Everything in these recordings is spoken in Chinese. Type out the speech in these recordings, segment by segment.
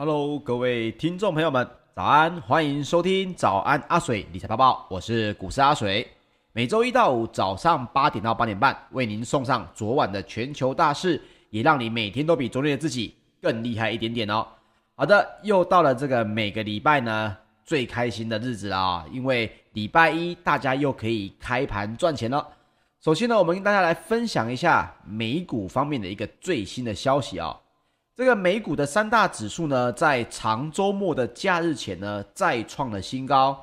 Hello，各位听众朋友们，早安！欢迎收听早安阿水理财报报，我是股市阿水。每周一到五早上八点到八点半，为您送上昨晚的全球大事，也让你每天都比昨天的自己更厉害一点点哦。好的，又到了这个每个礼拜呢最开心的日子了啊，因为礼拜一大家又可以开盘赚钱了。首先呢，我们跟大家来分享一下美股方面的一个最新的消息啊。这个美股的三大指数呢，在长周末的假日前呢，再创了新高，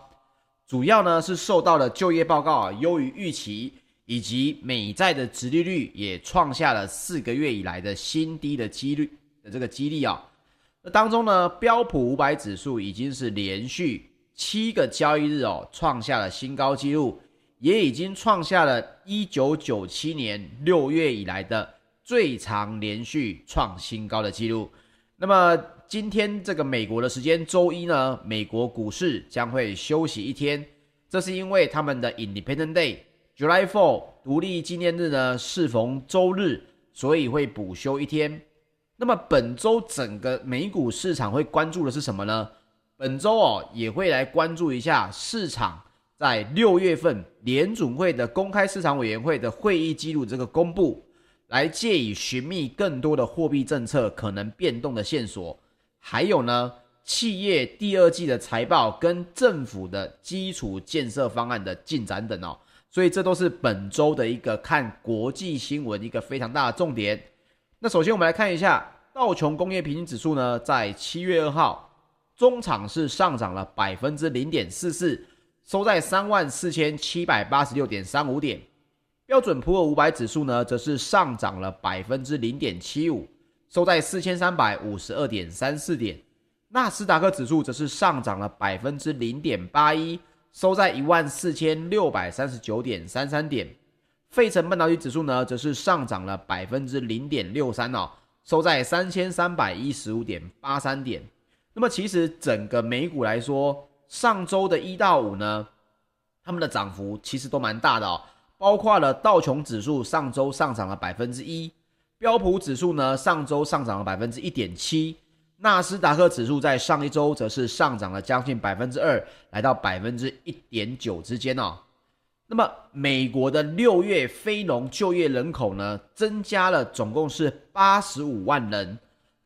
主要呢是受到了就业报告啊优于预期，以及美债的殖利率也创下了四个月以来的新低的几率的这个激励啊。那当中呢，标普五百指数已经是连续七个交易日哦，创下了新高纪录，也已经创下了一九九七年六月以来的。最长连续创新高的记录。那么今天这个美国的时间周一呢，美国股市将会休息一天，这是因为他们的 Independent Day July 4独立纪念日呢适逢周日，所以会补休一天。那么本周整个美股市场会关注的是什么呢？本周哦也会来关注一下市场在六月份联准会的公开市场委员会的会议记录这个公布。来借以寻觅更多的货币政策可能变动的线索，还有呢，企业第二季的财报跟政府的基础建设方案的进展等哦，所以这都是本周的一个看国际新闻一个非常大的重点。那首先我们来看一下道琼工业平均指数呢，在七月二号中场是上涨了百分之零点四四，收在三万四千七百八十六点三五点。标准普尔五百指数呢，则是上涨了百分之零点七五，收在四千三百五十二点三四点。纳斯达克指数则是上涨了百分之零点八一，收在一万四千六百三十九点三三点。费城半导体指数呢，则是上涨了百分之零点六三哦，收在三千三百一十五点八三点。那么，其实整个美股来说，上周的一到五呢，他们的涨幅其实都蛮大的哦。包括了道琼指数上周上涨了百分之一，标普指数呢上周上涨了百分之一点七，纳斯达克指数在上一周则是上涨了将近百分之二，来到百分之一点九之间哦。那么美国的六月非农就业人口呢增加了总共是八十五万人，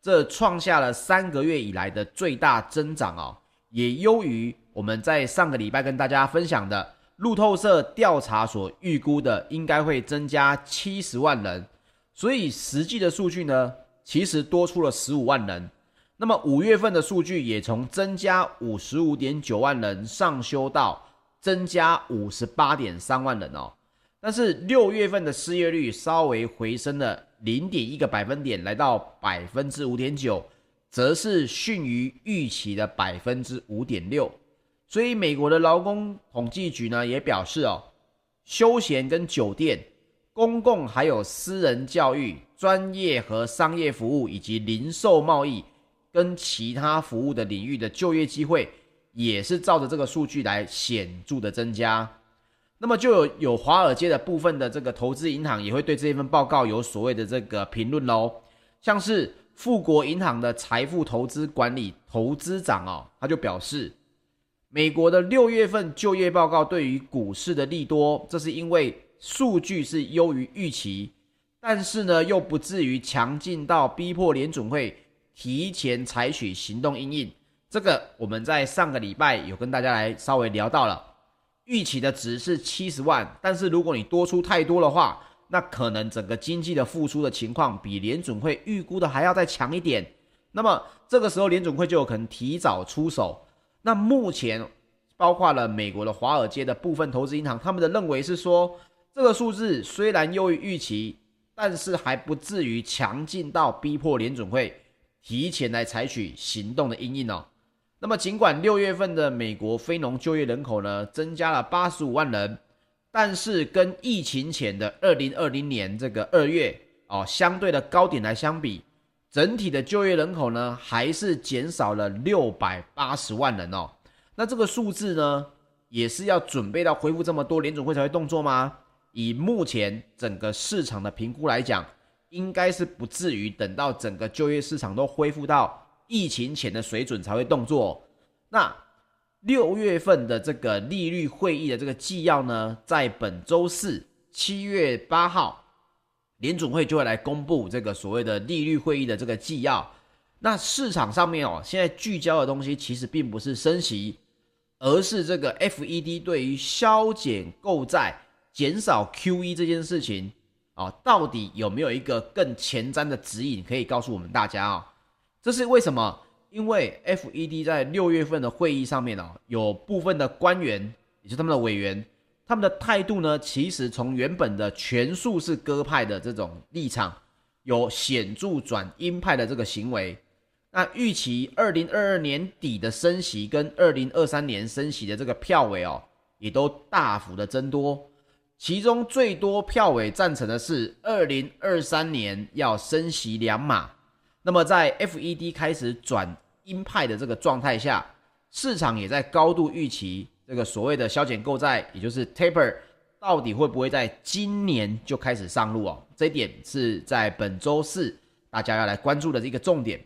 这创下了三个月以来的最大增长哦，也优于我们在上个礼拜跟大家分享的。路透社调查所预估的应该会增加七十万人，所以实际的数据呢，其实多出了十五万人。那么五月份的数据也从增加五十五点九万人上修到增加五十八点三万人哦。但是六月份的失业率稍微回升了零点一个百分点，来到百分之五点九，则是逊于预期的百分之五点六。所以，美国的劳工统计局呢也表示哦，休闲跟酒店、公共还有私人教育、专业和商业服务以及零售贸易跟其他服务的领域的就业机会，也是照着这个数据来显著的增加。那么，就有有华尔街的部分的这个投资银行也会对这一份报告有所谓的这个评论喽，像是富国银行的财富投资管理投资长哦，他就表示。美国的六月份就业报告对于股市的利多，这是因为数据是优于预期，但是呢又不至于强劲到逼迫联准会提前采取行动应应。这个我们在上个礼拜有跟大家来稍微聊到了，预期的值是七十万，但是如果你多出太多的话，那可能整个经济的复苏的情况比联准会预估的还要再强一点，那么这个时候联准会就有可能提早出手。那目前，包括了美国的华尔街的部分投资银行，他们的认为是说，这个数字虽然优于预期，但是还不至于强劲到逼迫联准会提前来采取行动的阴影哦。那么，尽管六月份的美国非农就业人口呢增加了八十五万人，但是跟疫情前的二零二零年这个二月哦相对的高点来相比。整体的就业人口呢，还是减少了六百八十万人哦。那这个数字呢，也是要准备到恢复这么多，联总会才会动作吗？以目前整个市场的评估来讲，应该是不至于等到整个就业市场都恢复到疫情前的水准才会动作。那六月份的这个利率会议的这个纪要呢，在本周四七月八号，联准会就会来公布这个所谓的利率会议的这个纪要。那市场上面哦，现在聚焦的东西其实并不是升息，而是这个 FED 对于削减购债、减少 QE 这件事情啊，到底有没有一个更前瞻的指引可以告诉我们大家啊？这是为什么？因为 FED 在六月份的会议上面哦，有部分的官员，也就是他们的委员，他们的态度呢，其实从原本的全数是鸽派的这种立场，有显著转鹰派的这个行为。那预期二零二二年底的升息跟二零二三年升息的这个票委哦，也都大幅的增多。其中最多票委赞成的是二零二三年要升息两码。那么，在 FED 开始转鹰派的这个状态下，市场也在高度预期这个所谓的削减购债，也就是 taper，到底会不会在今年就开始上路哦？这一点是在本周四大家要来关注的这个重点。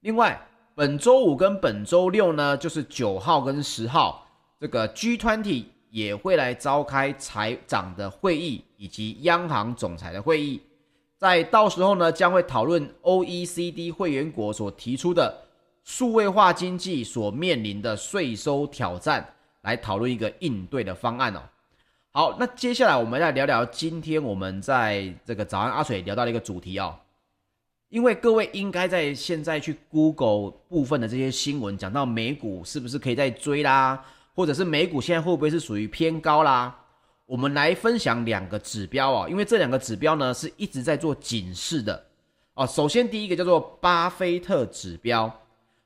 另外，本周五跟本周六呢，就是九号跟十号，这个 G20 也会来召开财长的会议以及央行总裁的会议。在到时候呢，将会讨论 OECD 会员国所提出的数位化经济所面临的税收挑战，来讨论一个应对的方案哦。好，那接下来我们来聊聊今天我们在这个早安阿水聊到的一个主题哦。因为各位应该在现在去 Google 部分的这些新闻，讲到美股是不是可以再追啦，或者是美股现在会不会是属于偏高啦？我们来分享两个指标啊，因为这两个指标呢是一直在做警示的哦。首先，第一个叫做巴菲特指标，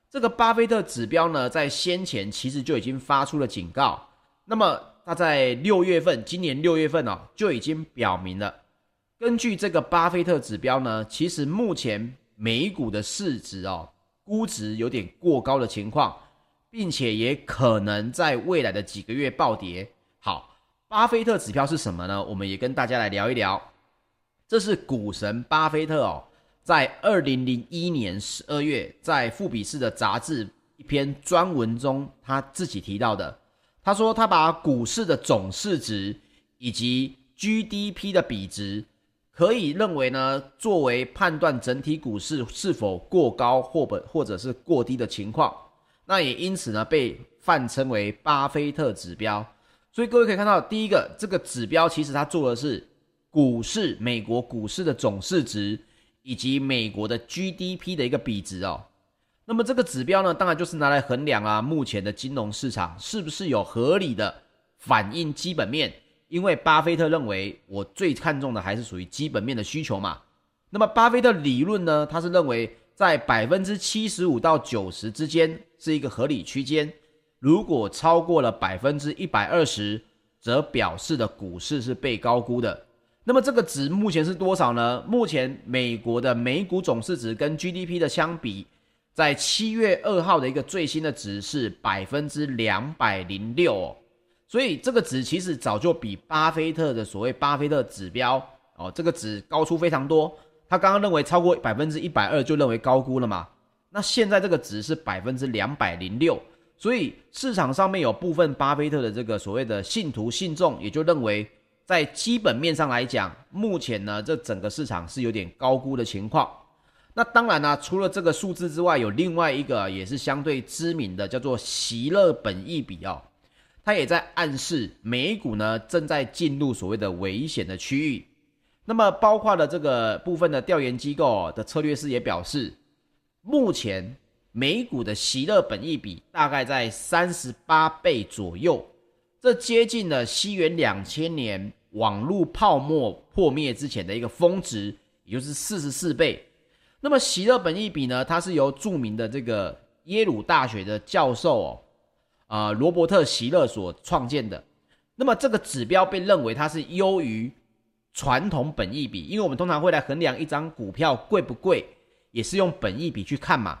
这个巴菲特指标呢，在先前其实就已经发出了警告。那么，他在六月份，今年六月份哦，就已经表明了，根据这个巴菲特指标呢，其实目前美股的市值哦，估值有点过高的情况，并且也可能在未来的几个月暴跌。好。巴菲特指标是什么呢？我们也跟大家来聊一聊。这是股神巴菲特哦，在二零零一年十二月，在富比士的杂志一篇专文中，他自己提到的。他说，他把股市的总市值以及 GDP 的比值，可以认为呢，作为判断整体股市是否过高或本或者是过低的情况。那也因此呢，被泛称为巴菲特指标。所以各位可以看到，第一个这个指标其实它做的是股市，美国股市的总市值以及美国的 GDP 的一个比值哦。那么这个指标呢，当然就是拿来衡量啊，目前的金融市场是不是有合理的反映基本面。因为巴菲特认为，我最看重的还是属于基本面的需求嘛。那么巴菲特理论呢，他是认为在百分之七十五到九十之间是一个合理区间。如果超过了百分之一百二十，则表示的股市是被高估的。那么这个值目前是多少呢？目前美国的美股总市值跟 GDP 的相比，在七月二号的一个最新的值是百分之两百零六哦。所以这个值其实早就比巴菲特的所谓巴菲特指标哦，这个值高出非常多。他刚刚认为超过百分之一百二就认为高估了嘛？那现在这个值是百分之两百零六。所以市场上面有部分巴菲特的这个所谓的信徒信众，也就认为在基本面上来讲，目前呢这整个市场是有点高估的情况。那当然呢，除了这个数字之外，有另外一个也是相对知名的，叫做席勒本益比哦，它也在暗示美股呢正在进入所谓的危险的区域。那么包括了这个部分的调研机构的策略师也表示，目前。美股的席勒本益比大概在三十八倍左右，这接近了西元两千年网络泡沫破灭之前的一个峰值，也就是四十四倍。那么席勒本益比呢，它是由著名的这个耶鲁大学的教授哦，啊、呃、罗伯特席勒所创建的。那么这个指标被认为它是优于传统本益比，因为我们通常会来衡量一张股票贵不贵，也是用本益比去看嘛。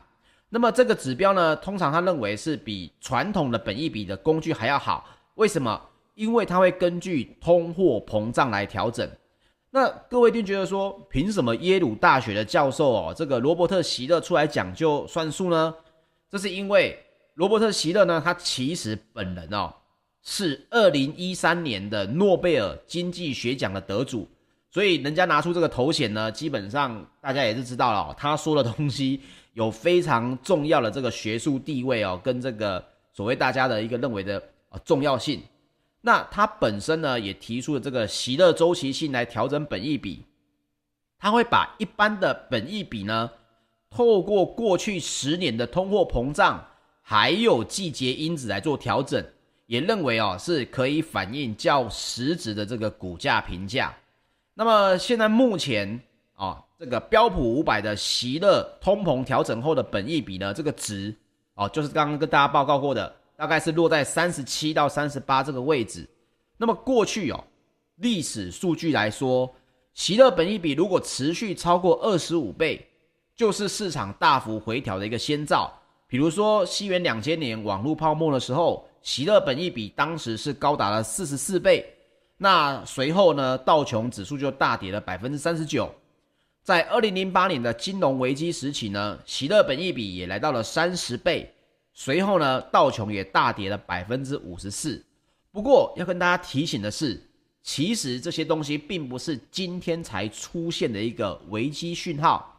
那么这个指标呢，通常他认为是比传统的本益比的工具还要好。为什么？因为它会根据通货膨胀来调整。那各位一定觉得说，凭什么耶鲁大学的教授哦，这个罗伯特席勒出来讲就算数呢？这是因为罗伯特席勒呢，他其实本人哦是二零一三年的诺贝尔经济学奖的得主，所以人家拿出这个头衔呢，基本上大家也是知道了，他说的东西有非常重要的这个学术地位哦，跟这个所谓大家的一个认为的呃重要性。那他本身呢，也提出了这个席勒周期性来调整本益比，他会把一般的本益比呢，透过过去十年的通货膨胀，还有季节因子来做调整，也认为哦是可以反映较实质的这个股价评价。那么现在目前啊，这个标普五百的席勒通膨调整后的本益比呢，这个值哦，就是刚刚跟大家报告过的。大概是落在三十七到三十八这个位置。那么过去哦，历史数据来说，喜乐本益比如果持续超过二十五倍，就是市场大幅回调的一个先兆。比如说西元两千年网络泡沫的时候，喜乐本益比当时是高达了四十四倍。那随后呢，道琼指数就大跌了百分之三十九。在二零零八年的金融危机时期呢，喜乐本益比也来到了三十倍。随后呢，道琼也大跌了百分之五十四。不过要跟大家提醒的是，其实这些东西并不是今天才出现的一个危机讯号。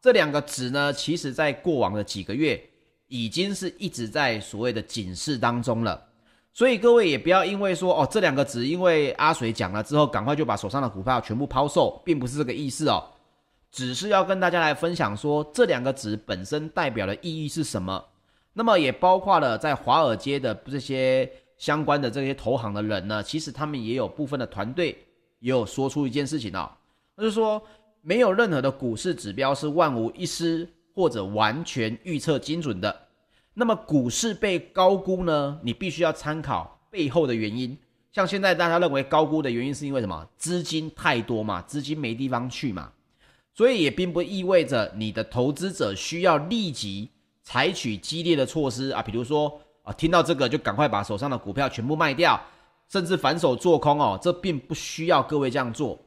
这两个值呢，其实在过往的几个月已经是一直在所谓的警示当中了。所以各位也不要因为说哦，这两个值因为阿水讲了之后，赶快就把手上的股票全部抛售，并不是这个意思哦。只是要跟大家来分享说，这两个值本身代表的意义是什么。那么也包括了在华尔街的这些相关的这些投行的人呢，其实他们也有部分的团队也有说出一件事情啊、就是说没有任何的股市指标是万无一失或者完全预测精准的。那么股市被高估呢，你必须要参考背后的原因。像现在大家认为高估的原因是因为什么？资金太多嘛，资金没地方去嘛，所以也并不意味着你的投资者需要立即。采取激烈的措施啊，比如说啊，听到这个就赶快把手上的股票全部卖掉，甚至反手做空哦，这并不需要各位这样做。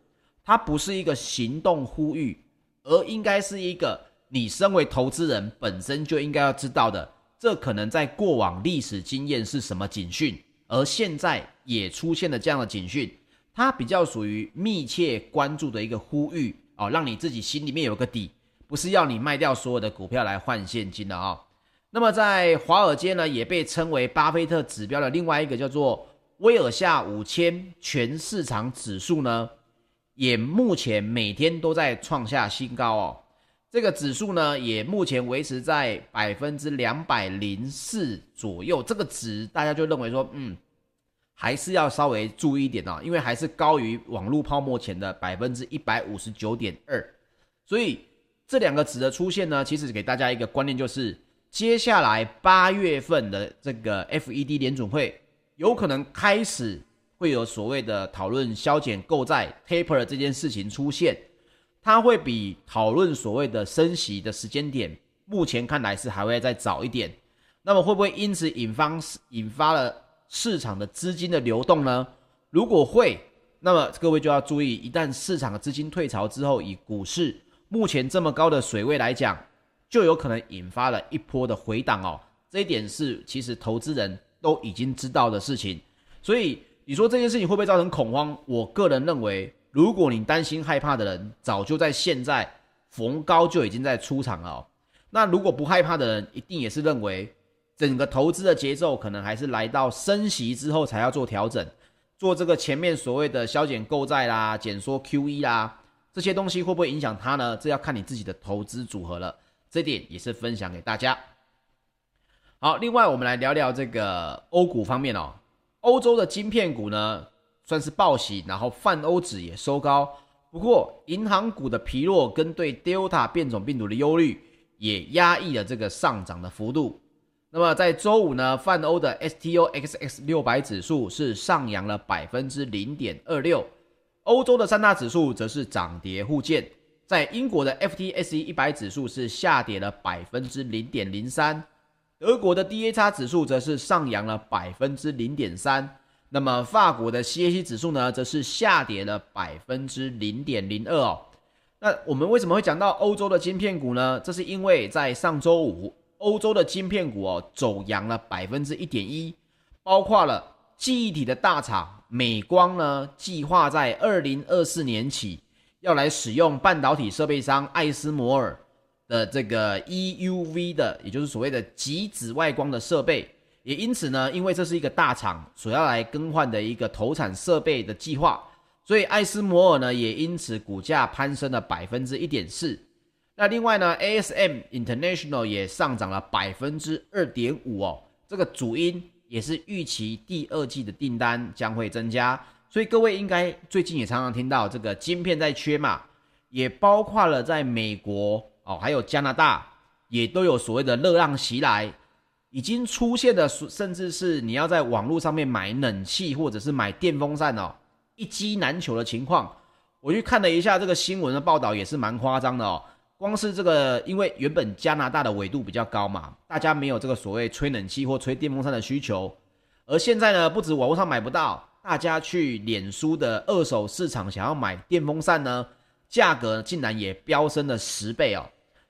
它不是一个行动呼吁，而应该是一个你身为投资人本身就应该要知道的。这可能在过往历史经验是什么警讯，而现在也出现了这样的警讯，它比较属于密切关注的一个呼吁哦，让你自己心里面有个底。不是要你卖掉所有的股票来换现金的啊、那么在华尔街呢，也被称为巴菲特指标的另外一个叫做威尔夏五千全市场指数呢，也目前每天都在创下新高哦。这个指数呢，也目前维持在百分之两百零四左右。这个值大家就认为说，嗯，还是要稍微注意一点哦，因为还是高于网络泡沫前的百分之一百五十九点二，所以。这两个值的出现呢，其实给大家一个观念，就是接下来八月份的这个 FED 联准会有可能开始会有所谓的讨论削减购债 taper 这件事情出现，它会比讨论所谓的升息的时间点，目前看来是还会再早一点。那么会不会因此引发引发了市场的资金的流动呢？如果会，那么各位就要注意，一旦市场的资金退潮之后，以股市。目前这么高的水位来讲，就有可能引发了一波的回档哦。这一点是其实投资人都已经知道的事情。所以你说这件事情会不会造成恐慌？我个人认为，如果你担心害怕的人，早就在现在逢高就已经在出场了。那如果不害怕的人，一定也是认为整个投资的节奏可能还是来到升息之后才要做调整，做这个前面所谓的削减购债啦、减缩 QE 啦。这些东西会不会影响它呢？这要看你自己的投资组合了。这点也是分享给大家。好，另外我们来聊聊这个欧股方面哦。欧洲的晶片股呢，算是报喜，然后泛欧指也收高。不过，银行股的疲弱跟对 Delta 变种病毒的忧虑，也压抑了这个上涨的幅度。那么在周五呢，泛欧的 STOXX 六百指数是上扬了百分之零点二六。欧洲的三大指数则是涨跌互见，在英国的 FTSE 一百指数是下跌了百分之零点零三，德国的 DAX 指数则是上扬了百分之零点三，那么法国的 CAC 指数呢，则是下跌了百分之零点零二哦。那我们为什么会讲到欧洲的晶片股呢？这是因为在上周五，欧洲的晶片股哦走扬了百分之一点一，包括了记忆体的大厂美光呢，计划在二零二四年起要来使用半导体设备商艾斯摩尔的这个 EUV 的，也就是所谓的极紫外光的设备。也因此呢，因为这是一个大厂所要来更换的一个投产设备的计划。所以艾斯摩尔呢，也因此股价攀升了百分之一点四。那另外呢，ASM International 也上涨了百分之二点五哦。这个主因也是预期第二季的订单将会增加。所以各位应该最近也常常听到这个晶片在缺嘛，也包括了在美国哦，还有加拿大也都有所谓的热浪袭来，已经出现的，甚至是你要在网络上面买冷气或者是买电风扇哦。一机难求的情况，我去看了一下这个新闻的报道，也是蛮夸张的哦。光是这个，因为原本加拿大的纬度比较高嘛，大家没有这个所谓吹冷气或吹电风扇的需求。而现在呢，不止网络上买不到，大家去脸书的二手市场想要买电风扇呢，价格竟然也飙升了十倍哦。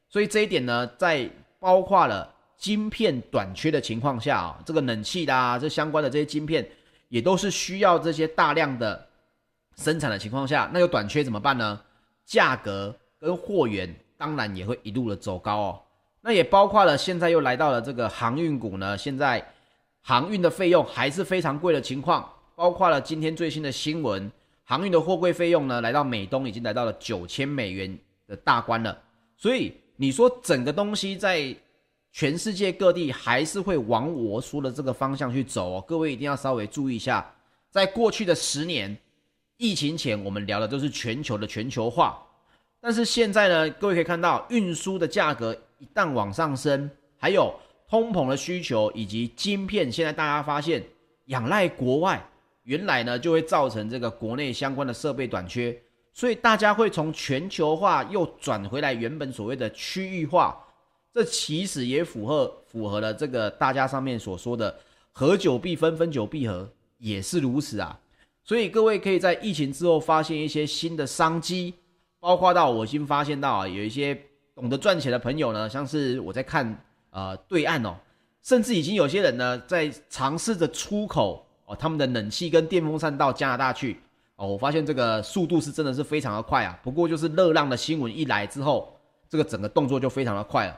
所以这一点呢，在包括了晶片短缺的情况下啊，这个冷气啦，这相关的这些晶片，也都是需要这些大量的。生产的情况下，那有短缺怎么办呢？价格跟货源当然也会一路的走高哦。那也包括了现在又来到了这个航运股呢，现在航运的费用还是非常贵的情况。包括了今天最新的新闻，航运的货柜费用呢，来到美东已经来到了九千美元的大关了。所以你说整个东西在全世界各地还是会往我说的这个方向去走哦。各位一定要稍微注意一下，在过去的十年。疫情前我们聊的都是全球的全球化，但是现在呢，各位可以看到运输的价格一旦往上升，还有通膨的需求以及晶片，现在大家发现仰赖国外，原来呢就会造成这个国内相关的设备短缺，所以大家会从全球化又转回来原本所谓的区域化，这其实也符合符合了这个大家上面所说的合久必分，分久必合，也是如此啊。所以各位可以在疫情之后发现一些新的商机，包括到我已经发现到啊，有一些懂得赚钱的朋友呢，像是我在看呃对岸哦，甚至已经有些人呢在尝试着出口哦他们的冷气跟电风扇到加拿大去哦，我发现这个速度是真的是非常的快啊。不过就是热浪的新闻一来之后，这个整个动作就非常的快了。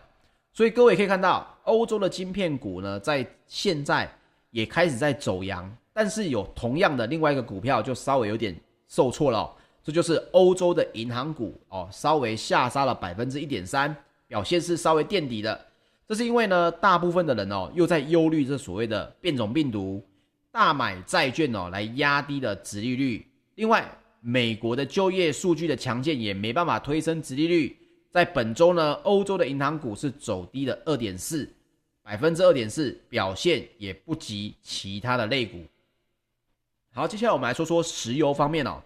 所以各位可以看到，欧洲的晶片股呢，在现在也开始在走阳。但是有同样的另外一个股票就稍微有点受挫了，这就是欧洲的银行股哦，稍微下杀了百分之一点三，表现是稍微垫底的。这是因为呢，大部分的人哦又在忧虑这所谓的变种病毒，大买债券哦来压低了殖利率。另外，美国的就业数据的强健也没办法推升殖利率。在本周呢，欧洲的银行股是走低了二点四，百分之二点四，表现也不及其他的类股。好，接下来我们来说说石油方面哦。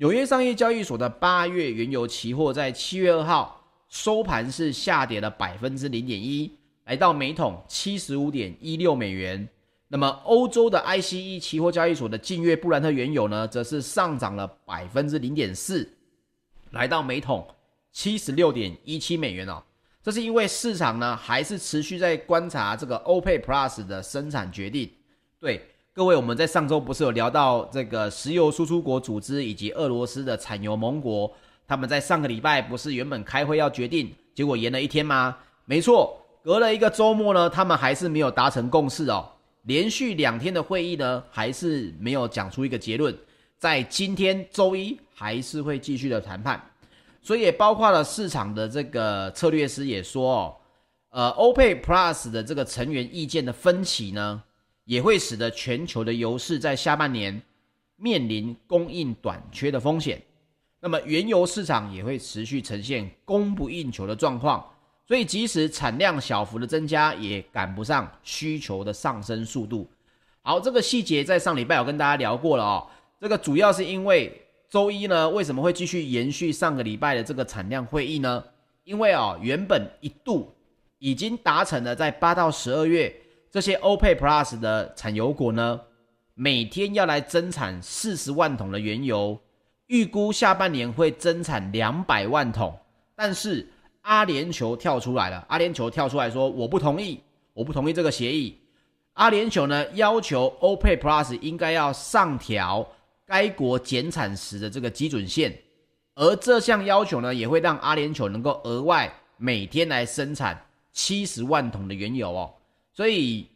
纽约商业交易所的八月原油期货在七月二号收盘是下跌了百分之零点一，来到每桶七十五点一六美元。那么欧洲的 ICE 期货交易所的近月布兰特原油呢，则是上涨了百分之零点四，来到每桶七十六点一七美元哦。这是因为市场呢还是持续在观察这个 OPEC Plus 的生产决定，对。各位，我们在上周不是有聊到这个石油输出国组织以及俄罗斯的产油盟国，他们在上个礼拜不是原本开会要决定，结果延了一天吗？没错，隔了一个周末呢，他们还是没有达成共识哦。连续两天的会议呢，还是没有讲出一个结论，在今天周一还是会继续的谈判，所以也包括了市场的这个策略师也说哦，呃欧佩克 Plus 的这个成员意见的分歧呢。也会使得全球的油市在下半年面临供应短缺的风险，那么原油市场也会持续呈现供不应求的状况，所以即使产量小幅的增加，也赶不上需求的上升速度。好，这个细节在上礼拜有跟大家聊过了哦。这个主要是因为周一呢，为什么会继续延续上个礼拜的这个产量会议呢？因为哦，原本一度已经达成了在八到十二月。这些 OPEC Plus 的产油国呢，每天要来增产四十万桶的原油，预估下半年会增产两百万桶。但是阿联酋跳出来了，阿联酋跳出来说我不同意，我不同意这个协议。阿联酋呢要求 OPEC Plus 应该要上调该国减产时的这个基准线，而这项要求呢也会让阿联酋能够额外每天来生产七十万桶的原油哦，所以。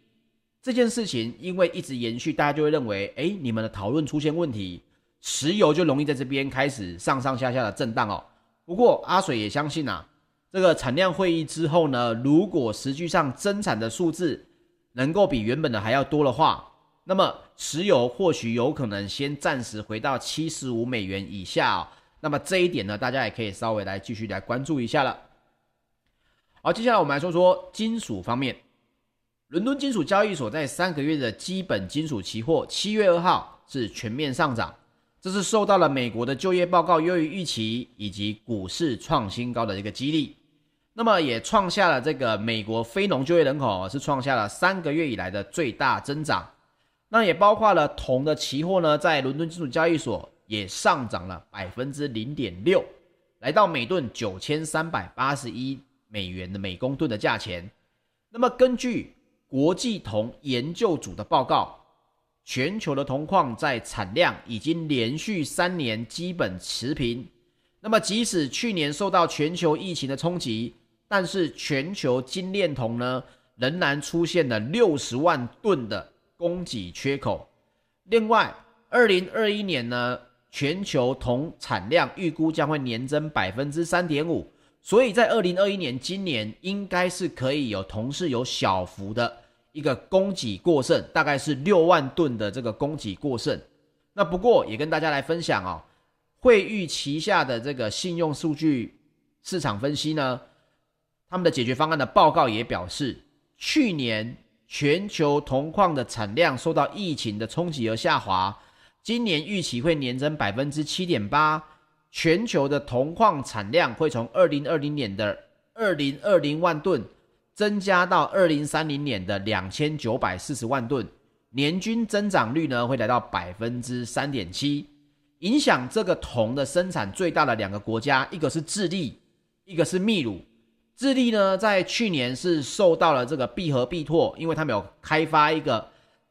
这件事情因为一直延续，大家就会认为，哎，你们的讨论出现问题，石油就容易在这边开始上上下下的震荡哦。不过阿水也相信啊，这个产量会议之后呢，如果实际上增产的数字能够比原本的还要多的话，那么石油或许有可能先暂时回到七十五美元以下哦。那么这一点呢，大家也可以稍微来继续来关注一下了。好，接下来我们来说说金属方面。伦敦金属交易所在三个月的基本金属期货，七月二号是全面上涨，这是受到了美国的就业报告优于预期，以及股市创新高的一个激励。那么也创下了这个美国非农就业人口是创下了三个月以来的最大增长。那也包括了铜的期货呢，在伦敦金属交易所也上涨了百分之零点六，来到每吨九千三百八十一美元的每公吨的价钱。那么根据国际铜研究组的报告，全球的铜矿在产量已经连续三年基本持平。那么，即使去年受到全球疫情的冲击，但是全球精炼铜呢，仍然出现了六十万吨的供给缺口。另外，二零二一年呢，全球铜产量预估将会年增百分之三点五。所以在二零二一年，今年应该是可以有铜市有小幅的一个供给过剩，大概是六万吨的这个供给过剩。那不过也跟大家来分享哦，惠誉旗下的这个信用数据市场分析呢，他们的解决方案的报告也表示，去年全球铜矿的产量受到疫情的冲击而下滑，今年预期会年增百分之七点八。全球的铜矿产量会从二零二零年的二零二零万吨增加到二零三零年的两千九百四十万吨，年均增长率呢会来到百分之三点七。影响这个铜的生产最大的两个国家，一个是智利，一个是秘鲁。智利呢在去年是受到了这个必和必拓，因为他们有开发一个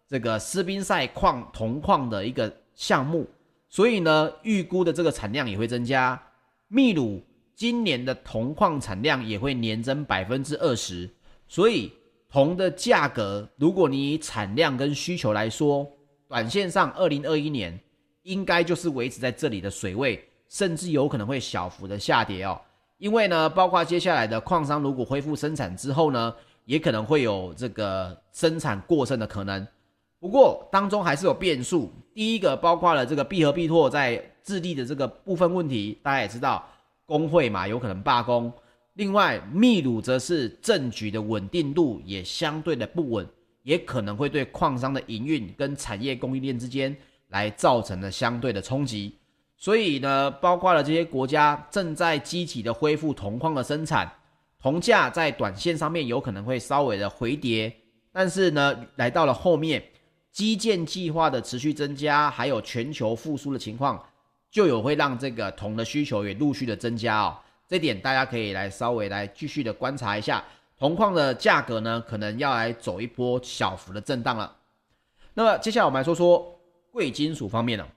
这个斯宾塞矿铜矿的一个项目。所以呢，预估的这个产量也会增加。秘鲁今年的铜矿产量也会年增百分之二十。所以铜的价格，如果你以产量跟需求来说，短线上二零二一年应该就是维持在这里的水位，甚至有可能会小幅的下跌哦。因为呢，包括接下来的矿商如果恢复生产之后呢，也可能会有这个生产过剩的可能。不过当中还是有变数。第一个包括了这个必和必拓在智利的这个部分问题，大家也知道，工会嘛有可能罢工。另外，秘鲁则是政局的稳定度也相对的不稳，也可能会对矿商的营运跟产业供应链之间来造成了相对的冲击。所以呢，包括了这些国家正在积极的恢复铜矿的生产，铜价在短线上面有可能会稍微的回跌，但是呢，来到了后面。基建计划的持续增加，还有全球复苏的情况，就有会让这个铜的需求也陆续的增加哦。这点大家可以来稍微来继续的观察一下，铜矿的价格呢，可能要来走一波小幅的震荡了。那么接下来我们来说说贵金属方面呢，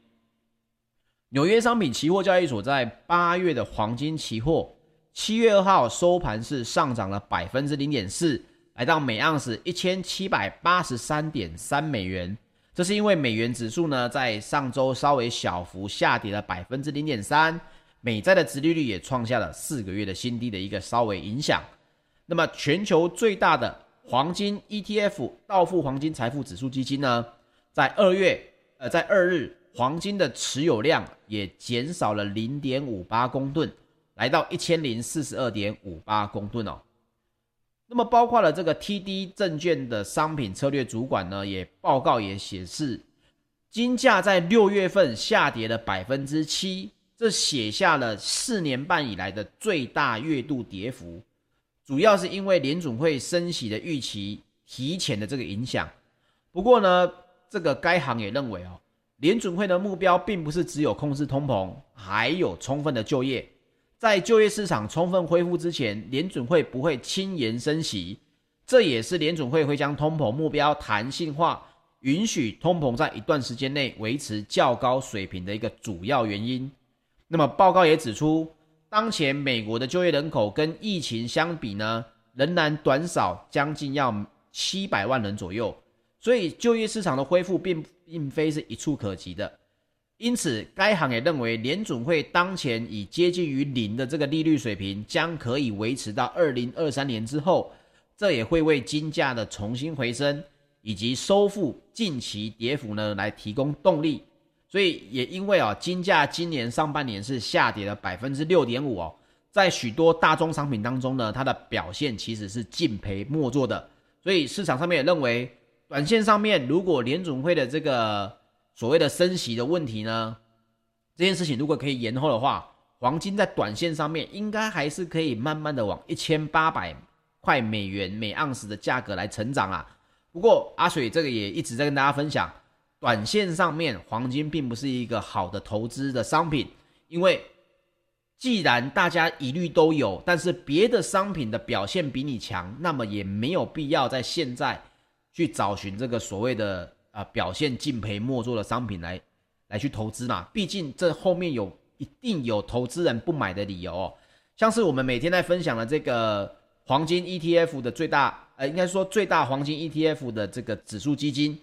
纽约商品期货交易所在八月的黄金期货，七月二号收盘是上涨了百分之零点四。来到每盎司一千七百八十三点三美元，这是因为美元指数呢在上周稍微小幅下跌了百分之零点三，美债的殖利率也创下了四个月的新低的一个稍微影响。那么全球最大的黄金 ETF 道富黄金财富指数基金呢，在二月呃在二日黄金的持有量也减少了零点五八公吨，来到一千零四十二点五八公吨哦。那么，包括了这个 TD 证券的商品策略主管呢，也报告也显示，金价在六月份下跌了百分之七，这写下了四年半以来的最大月度跌幅，主要是因为联准会升息的预期提前的这个影响。不过呢，这个该行也认为哦，联准会的目标并不是只有控制通膨，还有充分的就业。在就业市场充分恢复之前，联准会不会轻言升息，这也是联准会会将通膨目标弹性化，允许通膨在一段时间内维持较高水平的一个主要原因。那么报告也指出，当前美国的就业人口跟疫情相比呢，仍然短少将近要七百万人左右，所以就业市场的恢复并并非是一触可及的。因此，该行也认为，联准会当前已接近于零的这个利率水平将可以维持到二零二三年之后，这也会为金价的重新回升以及收复近期跌幅呢来提供动力。所以，也因为啊，金价今年上半年是下跌了百分之六点五哦，在许多大宗商品当中呢，它的表现其实是净赔莫做的。所以，市场上面也认为，短线上面如果联准会的这个所谓的升息的问题呢，这件事情如果可以延后的话，黄金在短线上面应该还是可以慢慢的往一千八百块美元每盎司的价格来成长啊。不过阿水这个也一直在跟大家分享，短线上面黄金并不是一个好的投资的商品，因为既然大家疑虑都有，但是别的商品的表现比你强，那么也没有必要在现在去找寻这个所谓的。啊、表现净赔莫做的商品来来去投资嘛，毕竟这后面有一定有投资人不买的理由哦。像是我们每天在分享的这个黄金 ETF 的最大，呃，应该说最大黄金 ETF 的这个指数基金，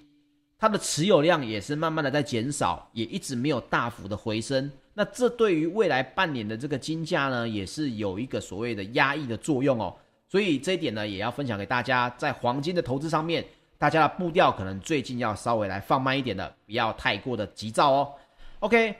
它的持有量也是慢慢的在减少，也一直没有大幅的回升。那这对于未来半年的这个金价呢，也是有一个所谓的压抑的作用哦。所以这一点呢，也要分享给大家，在黄金的投资上面。大家的步调可能最近要稍微来放慢一点的，不要太过的急躁哦。OK，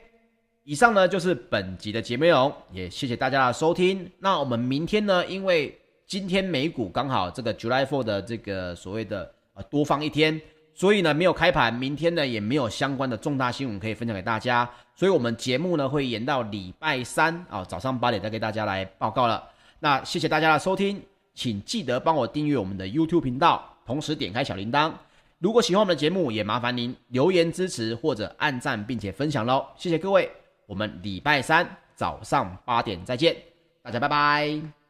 以上呢就是本集的节目内容，也谢谢大家的收听。那我们明天呢，因为今天美股刚好这个 July Four 的这个所谓的呃多放一天，所以呢没有开盘，明天呢也没有相关的重大新闻可以分享给大家，所以我们节目呢会延到礼拜三啊、哦、早上八点再给大家来报告了。那谢谢大家的收听，请记得帮我订阅我们的 YouTube 频道。同时点开小铃铛，如果喜欢我们的节目，也麻烦您留言支持或者按赞并且分享喽，谢谢各位，我们礼拜三早上八点再见，大家拜拜。